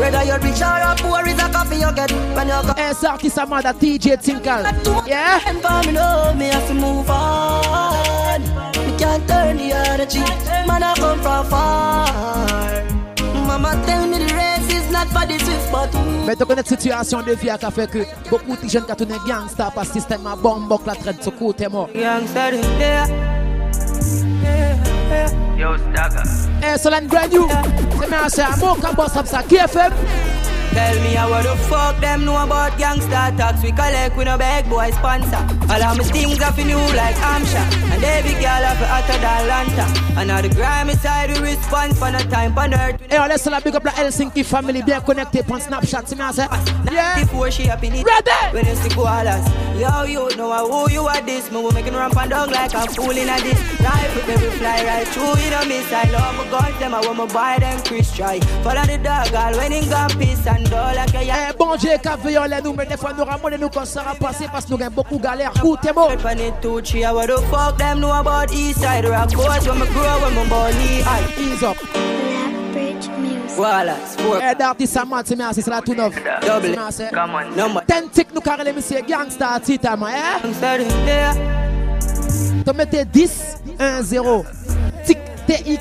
Whether you're rich or a poor is a coffee you get when you go. Hey, eh, Sarki Samada, TJ Tinkal. Yeah? And for me, no, me have to move on. Me can't turn the energy. cheek. Man, I come from far. Mama tell me the race is not for the swift, but who? Mais tu connais cette situation de vie à café que beaucoup de jeunes qui ont tourné gangster par système à bombe, la traite de ce côté mort. Gangster, yeah. yeah. Yo, Stagger. Excellent, brand new. Let me ask you, I'm more can boss up KFM. Tell me how the fuck them know about gangster talks. We collect with no beg boy sponsor. All of my things are for new like Amsha. And every girl have hotter than Lanta. And all the grimy side we respond for no time on earth. Hey, let's big up the Helsinki family. Be connected on Snapchat. See me, as Yeah. Before she up in it. Ready? When you see koalas. Yo, you know who you are this. Me we making ramp and down like a fool in a dish. Life with every fly right through. You know miss. I love my guns. Them I want my buy them Chris try. Follow the dog all when in got peace and Eh, bon Dieu qui veillé nous, mais des fois nous ramollez nous ça passer parce que nous avons beaucoup galère. Écoutez moi. Ease up. Voilà, sport. Et eh, c'est la tout Double. Come on. Ten nous carré les messieurs, gangsta 10 1 0. Si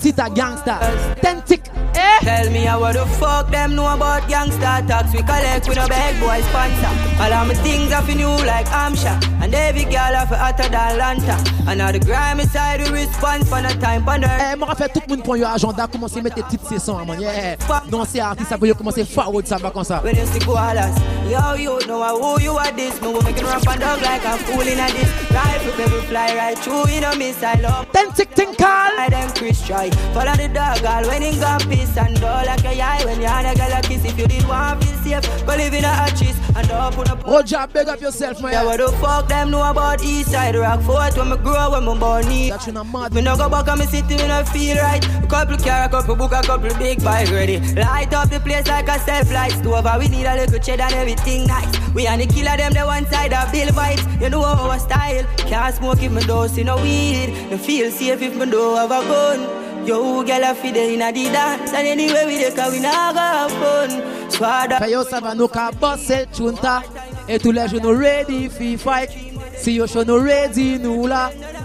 Tita gangster. Tentic. Eh? Tell me how the fuck them know about gangsta tax. We collect with a bad boy sponsor. All of my things are for new like Amsha. And every girl have hotter than Lanta. And now the grimy side we respond for the time on Eh, moi, fait tout le monde prend your agenda, commencer à mettre des petites sessions, man. Yeah. Non, c'est artiste, ça veut commencer forward, ça va comme ça. When you see koalas, yo, you know who you are this. No, we make rap and dog like a fool in a this. Rifle, baby, fly right through, you know, miss, I tink, Tentic, think. call. I them Chris try. Follow the dog girl. when he got peace and all like a eye when you had a girl a kiss. If you did want to be safe, believe in a hatches and open up. Oh, job, beg up yourself, man. Yeah, what the fuck them know about Eastside Rock Fort when me grow when me born need. That in a mad. Me no go back on me city, me no feel right. A couple car, a couple book, a couple big bike ready. Light up the place like a self light stove. We need a little cheddar and everything nice. We and the killer them the one side of Bill vibes. You know our style. Can't smoke if me dose in a weed. No feel safe if me don't have a gun. Yo, girl, I feel in a the dance. And anyway, we dey cause we not have fun. Swada. Kayo Savanuka, boss el chunta. Et tous les jeunes ready, free fight. see yo show no ready, nula. là.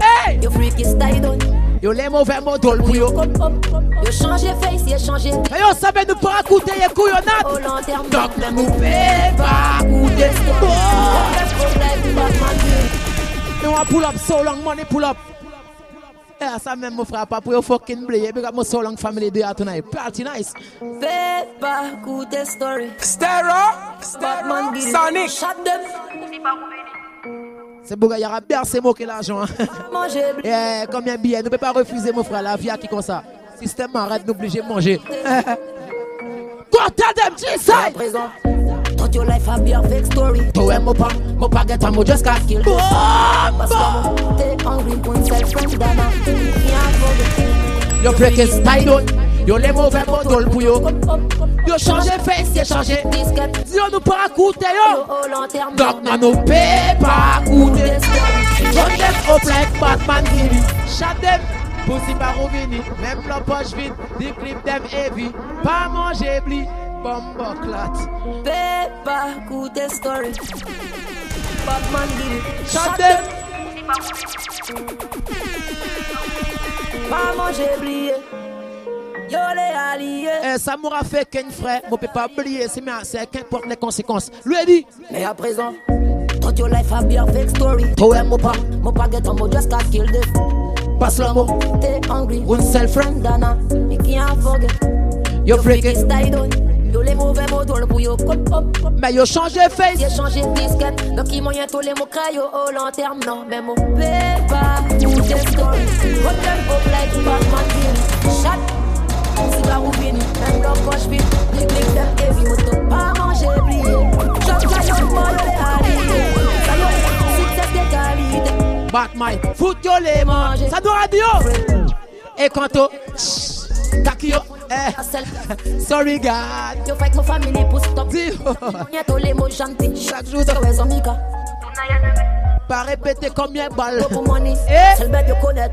Hey! Yo freaky style on. Yo les mauvais mots dans le bouillon. Yo changé face, yo changé. Et on savait nous pourra coûter oh, yo couillonnat. Au long terme, donc ne nous paye pas écouter. Oh! Nous on pull up so long, money pull up. Eh ça même mon frère, pas pour fucking blayer, because my so long family day tonight. Party nice. Fais pas écouter story. Stereo, Stereo, Sonic. Shut c'est beau il y aura bien ces mots que l'argent. Et hein. eh, combien de billets Ne peut pas refuser, mon frère, la vie à qui comme ça. Système arrête d'obliger de manger. Quand t'as your life a fake story. my pas just got killed. mon hungry, one Yo les mauvais mots pour yo. Yo changé face, yo changé disque Dis nous pas coûter yo. Donc nan nous pas écouter. J'en au plein Batman Gilly. Chat them. Pussy même la poche vide, des clips them heavy, pas manger bli, bomboclat. clat. pas, coup de story. Batman Gilly. Chat Pas manger bli. Et eh, ça m'aura fait qu'un frère, mon pas oublier, c'est porte les conséquences. Lui dit. Mais à présent, your life a be fake story. Toi, mon pas, mon pas get on, just killed. Passe One self friend, Dana, you can't forget. Your Yo les mauvais mots Mais yo changé face changé disquette Donc il moyen tous les mots crayo au long terme Non mais mon Back my foot yo, les Ça manger. Ça doit radio. Et Eh, eh. sorry God Yo fais que mon stop Pas répéter combien balles de eh. connaître,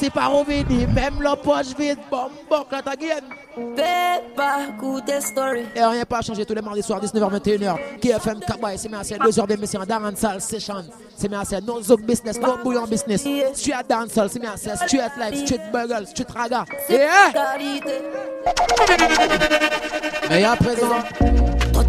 c'est pas revenu, même la poche vide, bon, bon, là ta Et rien pas changé tous les mardis soirs, 19h21h. KFM Kabay, c'est à 2h de un salle Session. C'est à nos autres business, Nos bouillon business. Street Dancehall, c'est à street life, street burger, street raga. Et hein? à présent.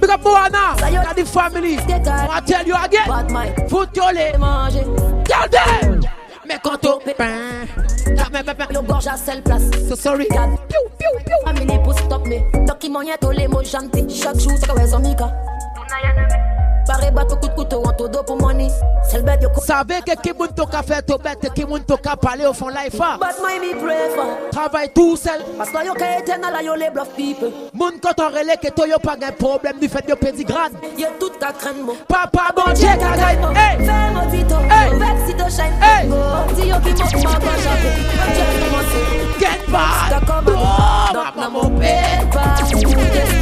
Big up Moana, the family. I tell you again, put your lait. Tell them. Mais quand au gorge à So sorry. Piou, piou, piou. Famille pour stop me. Tant qu'il m'en y a tous les mots chantés. Chaque jour, c'est comme un zombie. de couteau pour Savez que qui moun fait tout bête, qui moun toka au fond life. But Travaille tout seul. Parce que yo ka la yo les bluff people. quand on que toi yo pas gain problème du fait de petit grade. Yo tout ta Papa bon Fais si shine. mo Get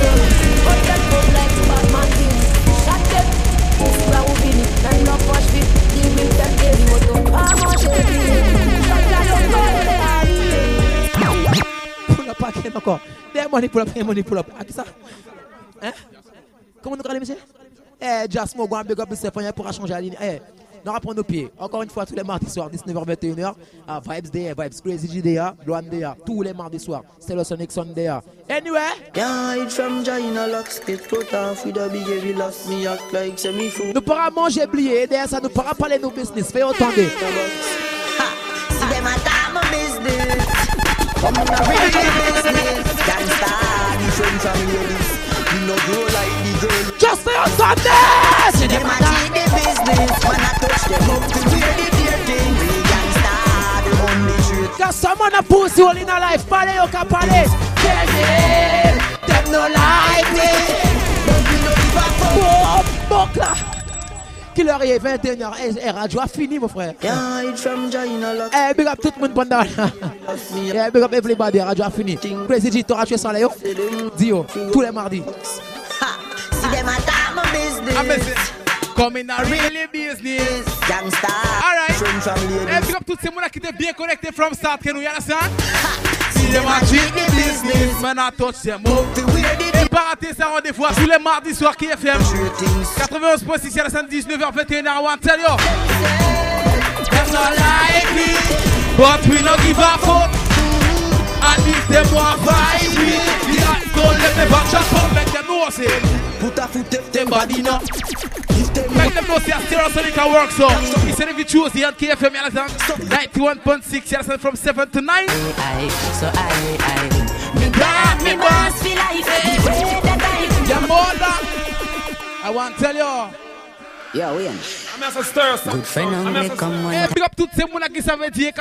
encore. Des pour la, up, money pull ça Hein Comment nous allons, monsieur Eh, Jasmo, go big up, c'est pas pour changer la ligne. Eh, nous prendre nos pieds. Encore une fois, tous les mardis soirs, 19h21h, ah, à Vibes Day, Vibes Crazy JDA, Loan Day, Tous les mardis soirs, c'est le Sonic Sunday. Anyway. Nous pourrons manger, oublier, derrière ça, nous pourra parler de nos business, fais entendre. Ha, c'est des matins, mon business. Comme on a and ladies. grow like the girl. Just say on Sunday. See them a cheat the business. Man I touch them up to where the dear thing. We gangsta the on the street. Got someone a pussy all in a life. Pale yo ka pale. Tell them them no like me. we no give a fuck. Whoa, buckler. Killer est 21h et radio a fini, mon frère. Eh, big up tout le monde pendant. Eh, big up everybody, radio a fini. Président, tu auras tué ça, Léo. Dio, tous les mardis. Si des matins, mon business. Ah, comme in a really business. Gangsta. Alright. Eh, big up tout ce monde qui était bien connecté from start. Que nous y a Ha Si des matins, business. Man, I touch them. Move to pas rater ça rendez-vous tous les mardis soir qui FM 91.6 à la 19h21 à One Tell you That's not like me But we not give a fuck And if they want fight me The hot gold let me back shot up Make them know say Put a foot up them body now Make them know say I still on Sonic I work so It's every Tuesday on KFM 91.6 from 7 to 9 So I, so I, I Dog me boss for life. Your mother. I want to tell you. Yeah, we Good friend, I'm gonna come on. pick up to ces mounas qui savent dire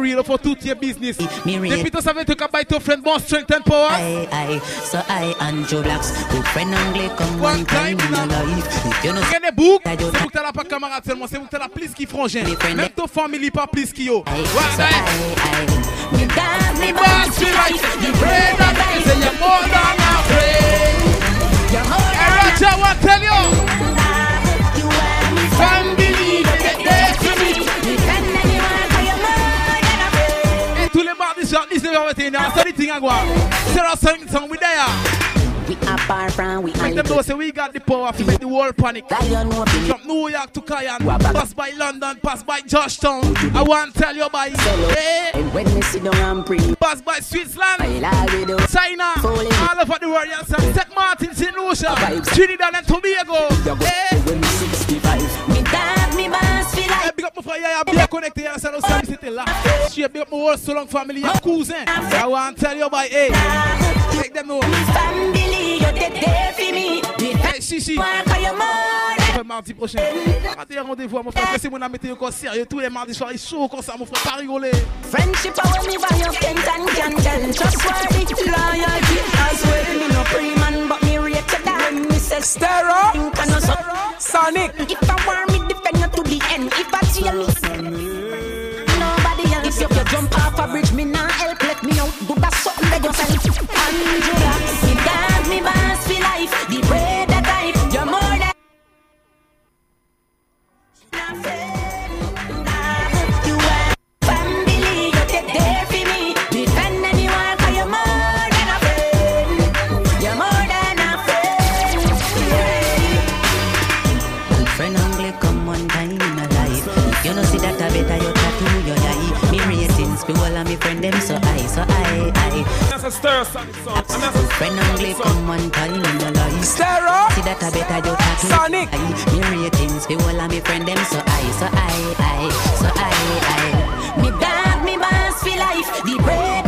real for tout your business. Depuis tout ça veut dire buy ton friend more strength and power. Aye, aye, so I and Joe Blacks. Good friend, I'm gonna come one time in my life. If you know. Gagne book. C'est vous que t'as la pas camarade seulement. C'est vous que t'as la plus qui frangin. Même ton famille pas plus qui yo. Aye, aye, aye. Me me bounce, me right. You pray that I say you're more than a You're more than a friend. Roger, what tell you? me. we there. We are far from them know say we got the power to make the world panic. From New York to Cayenne, pass by London, pass by Georgetown. I want to tell you by hey. And when you sit down and pray, pass by Switzerland, China, all over the world. Yes, St. Martin, St. Lucia, Trinidad and Tobago. Hey big up my là. big up my whole so long family, cousin. I want to tell you about, hey, take them know. Family, you're there for me. Hey, mardi prochain. rendez-vous, mon frère. C'est mon ami, t'es encore sérieux. Tous les mardis soirs, il chaud comme ça, mon frère. Pas rigoler. Friendship, I want me by your and loyalty, as well. Me no man but when me say stereo, think I know Sonic. If I want me defend you to the end, if I tell nobody else. If you jump off a bridge, me nah help. Let me out. Do that something that you say. Angela. friend them so I, so I, I. That's a stir song, son. And that's a friend only come one time in the life. Stir up. See that I better do that. Sonic. I, me ratings, be all of me friend them so I, so I, I, so I, I. Me bad, me bad for life. The bread